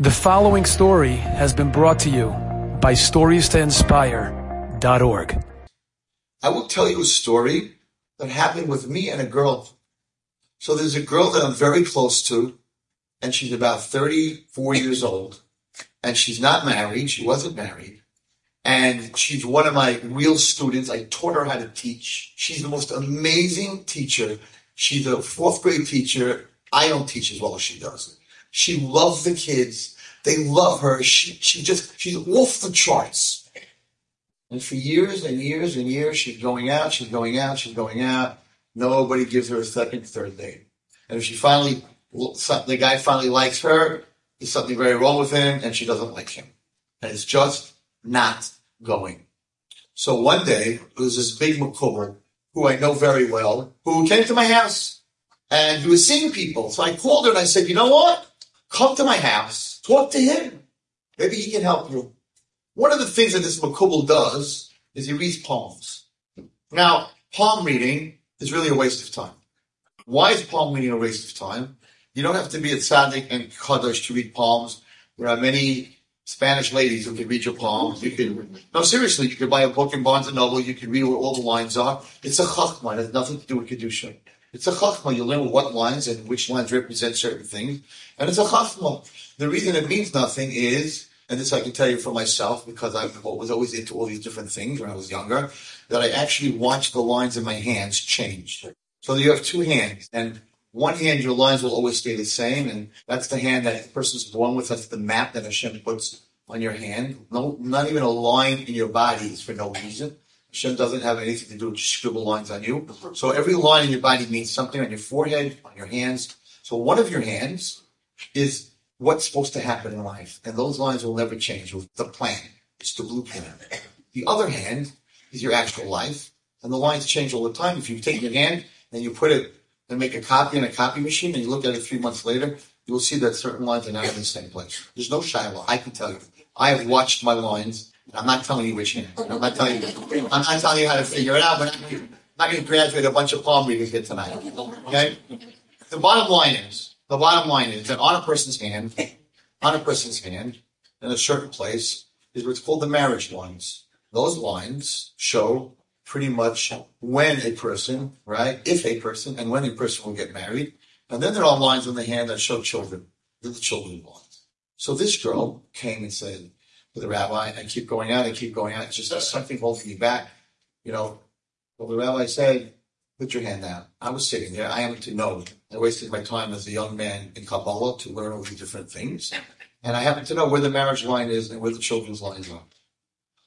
The following story has been brought to you by StoriesToInspire.org. I will tell you a story that happened with me and a girl. So there's a girl that I'm very close to, and she's about 34 years old, and she's not married. She wasn't married. And she's one of my real students. I taught her how to teach. She's the most amazing teacher. She's a fourth grade teacher. I don't teach as well as she does. She loves the kids. They love her. She, she just, she's off the charts. And for years and years and years, she's going out, she's going out, she's going out. Nobody gives her a second, third date. And if she finally, the guy finally likes her, there's something very wrong with him, and she doesn't like him. And it's just not going. So one day, there was this big Makubal, who I know very well, who came to my house. And he was seeing people. So I called her and I said, you know what? Come to my house, talk to him. Maybe he can help you. One of the things that this Makubal does is he reads palms. Now, palm reading is really a waste of time. Why is palm reading a waste of time? You don't have to be a tzaddik and kadosh to read palms. There are many Spanish ladies who can read your palms. You can, no, seriously, you could buy a book in Barnes and Noble. You can read what all the lines are. It's a chachma. It has nothing to do with kedusha. It's a chachma. You learn what lines and which lines represent certain things. And it's a chachma. The reason it means nothing is, and this I can tell you for myself because I was always into all these different things when I was younger, that I actually watched the lines in my hands change. So you have two hands and one hand, your lines will always stay the same. And that's the hand that the person's born with. That's the map that Hashem puts on your hand. No, not even a line in your body is for no reason. Hashem doesn't have anything to do with scribble lines on you. So every line in your body means something on your forehead, on your hands. So one of your hands is what's supposed to happen in life. And those lines will never change. The plan. It's the blueprint. The other hand is your actual life. And the lines change all the time. If you take your hand and you put it and make a copy in a copy machine and you look at it three months later, you will see that certain lines are not in the same place. There's no shaila. I can tell you. I have watched my lines I'm not telling you which hand. I'm not telling you. I'm not telling you how to figure it out. But I'm not going to graduate a bunch of palm readers here tonight. Okay. The bottom line is the bottom line is that on a person's hand, on a person's hand, in a certain place, is what's called the marriage lines. Those lines show pretty much when a person, right, if a person, and when a person will get married. And then there are lines on the hand that show children. The children lines. So this girl came and said, with the rabbi. I keep going out. I keep going out. It's just something holding me back. You know, well, the rabbi said, put your hand down. I was sitting there. I happen to know. I wasted my time as a young man in Kabbalah to learn all these different things. And I happen to know where the marriage line is and where the children's lines are.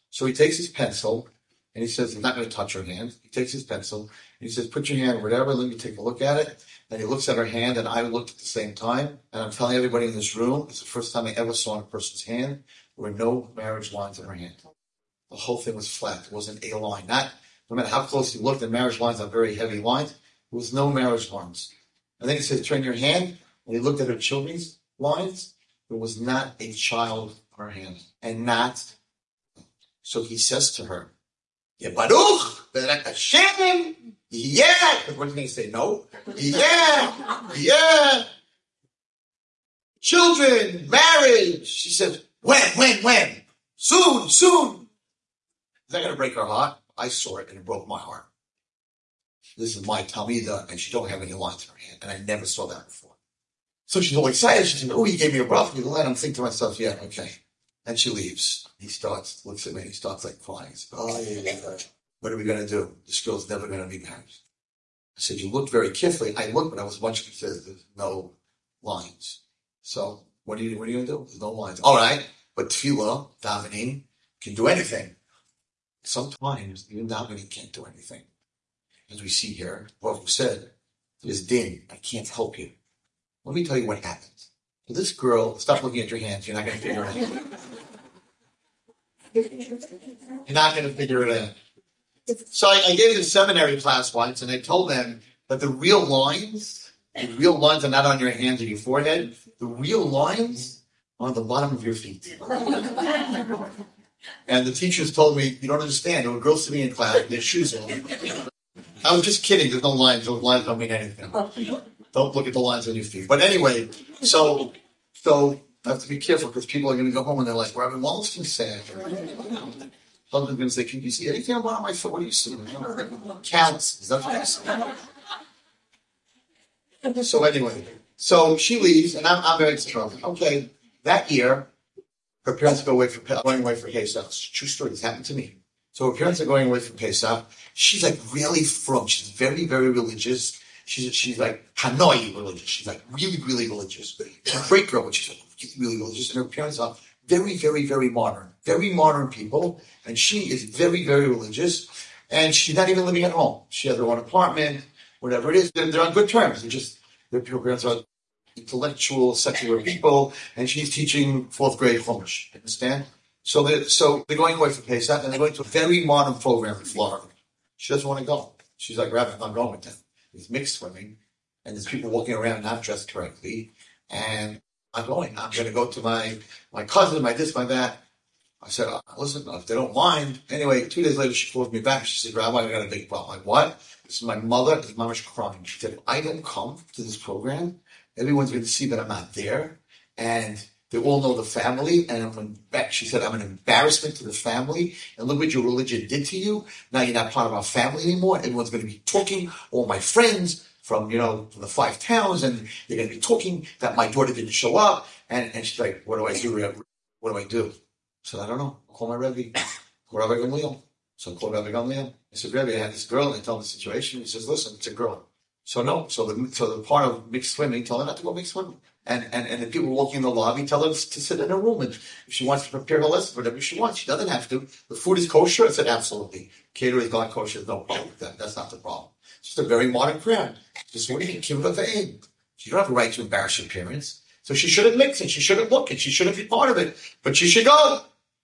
So he takes his pencil and he says, I'm not going to touch her hand. He takes his pencil and he says, put your hand whatever. Let me take a look at it. And he looks at her hand and I looked at the same time. And I'm telling everybody in this room, it's the first time I ever saw a person's hand. There were no marriage lines in her hand. The whole thing was flat. It wasn't a line. Not, no matter how close you looked, the marriage lines are very heavy lines. There was no marriage lines. And then he says, turn your hand. And he looked at her children's lines. There was not a child on her hand. And not. So he says to her, yeah, Baruch, Hashem, yeah. What he say? No? Yeah, yeah. Children, marriage. She says, when, when, when? Soon, soon. Is that going to break her heart? I saw it and it broke my heart. This is my Talmida and she don't have any lines in her hand. And I never saw that before. So she's all excited. She said, oh, you gave me a rough. You let him think to myself, yeah, okay. And she leaves. He starts, looks at me, he starts like crying. Says, oh, yeah, yeah. What are we going to do? This girl's never going to be married. I said, you looked very carefully. I looked, but I was much concerned. There's no lines. So what are you, what are you going to do? There's no lines. All right. But tefillah, davening, can do anything. Sometimes even davening can't do anything. As we see here, what we said, there's din. I can't help you. Let me tell you what happens. This girl, stop looking at your hands. You're not going to figure it out. You're not going to figure it out. So I, I gave the seminary class once, and I told them that the real lines, the real lines are not on your hands or your forehead. The real lines are on the bottom of your feet. and the teachers told me, you don't understand. There were girls sitting in class with their shoes on. I was just kidding. There's no lines. Those lines don't mean anything. Don't look at the lines on your feet. But anyway, so so I have to be careful because people are going to go home and they're like, Rabbi Wallerstein said. Husband's going to say, Can you see anything about my foot? What are you seeing? Is that what see? So, anyway, so she leaves and I'm, I'm very. Okay, that year, her parents go away for going away for Pesach. True story. This happened to me. So her parents are going away for Pesach. She's like really from. She's very, very religious. She's she's like kanoi religious. She's like really, really religious. A great girl, but she's like really, really religious. And her parents are very, very, very modern, very modern people. And she is very, very religious. And she's not even living at home. She has her own apartment, whatever it is. They're, they're on good terms. They're just their parents are intellectual, secular people, and she's teaching fourth grade Chumash. Understand? So they're, so they're going away for Pesach, and they're going to a very modern program in Florida. She doesn't want to go. She's like, Rabbi, I'm going with them. It's mixed swimming, and there's people walking around not dressed correctly, and I'm going. I'm going to go to my my cousin, my this, my that. I said, uh, listen, if they don't mind. Anyway, two days later, she called me back. She said, Rabbi, I got a big problem. Like, what? This is my mother. This mom is crying. She said, I don't come to this program, everyone's going to see that I'm not there. And they all know the family. And she said, I'm an embarrassment to the family. And look what your religion did to you. Now you're not part of our family anymore. Everyone's going to be talking. All my friends from, you know, from the five towns. And they're going to be talking that my daughter didn't show up. And, and she's like, what do I do? What do I do? So I don't know. I'll call my Rebbe. Call Rabbi Gamliel. So I called Rabbi Gamliel. I said, Rebbe, I had this girl. And I told him the situation. He says, listen, it's a girl. So no, so the so the part of mixed swimming, tell her not to go mixed swimming. And, and and the people walking in the lobby tell her to sit in a room. And if she wants to prepare her lesson, for whatever she wants, she doesn't have to. The food is kosher. I said absolutely. Catering is not kosher. no problem with that. That's not the problem. It's just a very modern crowd. Just what do you mean? Give her the. You don't have a right to embarrass your parents. So she shouldn't mix and she shouldn't look and she shouldn't be part of it. But she should go.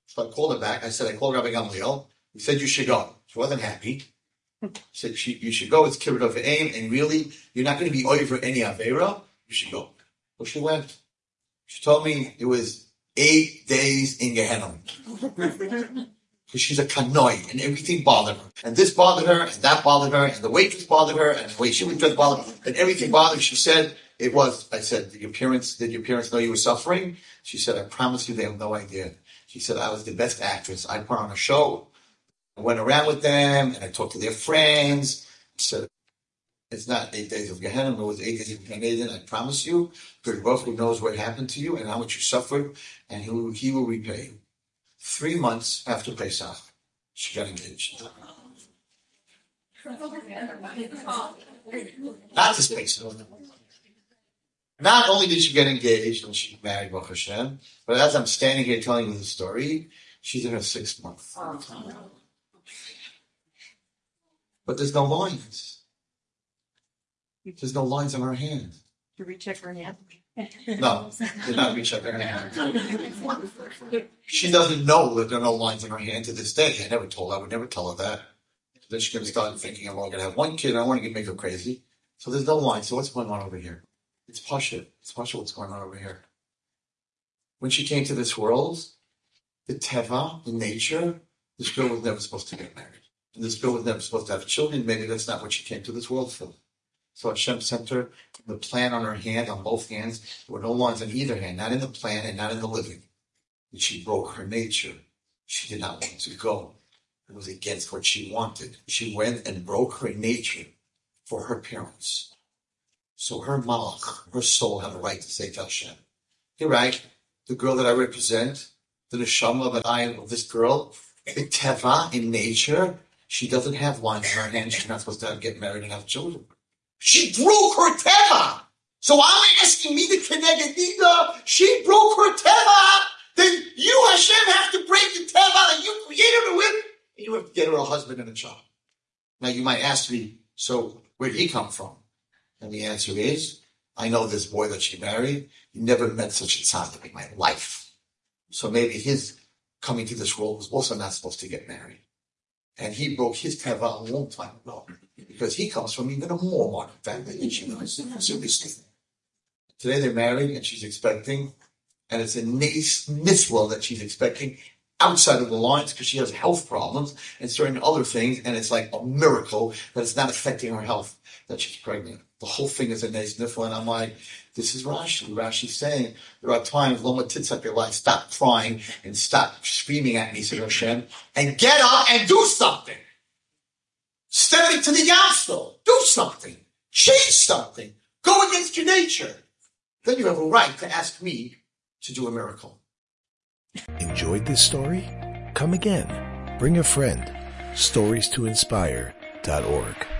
So I called her back. I said, I called Rabbi Gamliel. He said you should go. She wasn't happy said you should go. It's kibbud av va'em, and really, you're not going to be over any avera. You should go. Well, she went. She told me it was eight days in Gehenna. Because she's a kanoi, and everything bothered her. And this bothered her, and that bothered her, and the waitress bothered her, and the way she was dressed bothered her, and everything bothered her. She said, it was, I said, did your parents, did your parents know you were suffering? She said, I promise you they have no idea. She said, I was the best actress. I put on a show. I went around with them and I talked to their friends. So it's not eight days of Gehenna, it was eight days of Gehenna. I promise you, God Baruch knows what happened to you and how much you suffered, and he will, he will repay you. Three months after Pesach, she got engaged. Not this Pesach. Not only did she get engaged and she married Baruch Hashem, but as I'm standing here telling you the story, she's in her sixth month. But there's no lines. There's no lines on her hand. To recheck her hand? No, did not recheck her hand. She doesn't know that there are no lines on her hand to this day. I never told her. I would never tell her that. Then to start thinking, I'm only going to have one kid. I want to make her crazy. So there's no line. So what's going on over here? It's Pasha. It's Pasha what's going on over here. When she came to this world, the Teva, the nature, this girl was never supposed to get married and this girl was never supposed to have children. Maybe that's not what she came to this world for. So Hashem sent her the plan on her hand, on both hands. There were no lines on either hand, not in the plan and not in the living. And she broke her nature. She did not want to go. It was against what she wanted. She went and broke her nature for her parents. So her malach, her soul, had a right to say to Hashem, "You're right. The girl that I represent, the neshama that I am of this girl, the teva in nature, she doesn't have wine in her hand. She's not supposed to get married and have children. She broke her teva. So I'm asking me to connect Kenegedida. She broke her teva. Then you, Hashem, have to break the teva that you created her with. And you have to get her a husband and a child. Now you might ask me, so where did he come from? And the answer is, I know this boy that she married. He never met such a tzaddik in my life. So maybe his coming to this world was also not supposed to get married. And he broke his teva a long time ago because he comes from even a more modern family than she does. Today they're married and she's expecting, and it's in this world that she's expecting outside of the lines because she has health problems and certain other things. And it's like a miracle that it's not affecting her health that she's pregnant. The whole thing is a nes nifla. And I'm like, this is Rashi. Rashi's saying there are times, Loma you're like, stop crying and stop screaming at me, said Hashem, and get up and do something. Step into the Yamstel. Do something. Change something. Go against your nature. Then you have a right to ask me to do a miracle. Enjoyed this story? Come again. Bring a friend. Stories to inspire.org.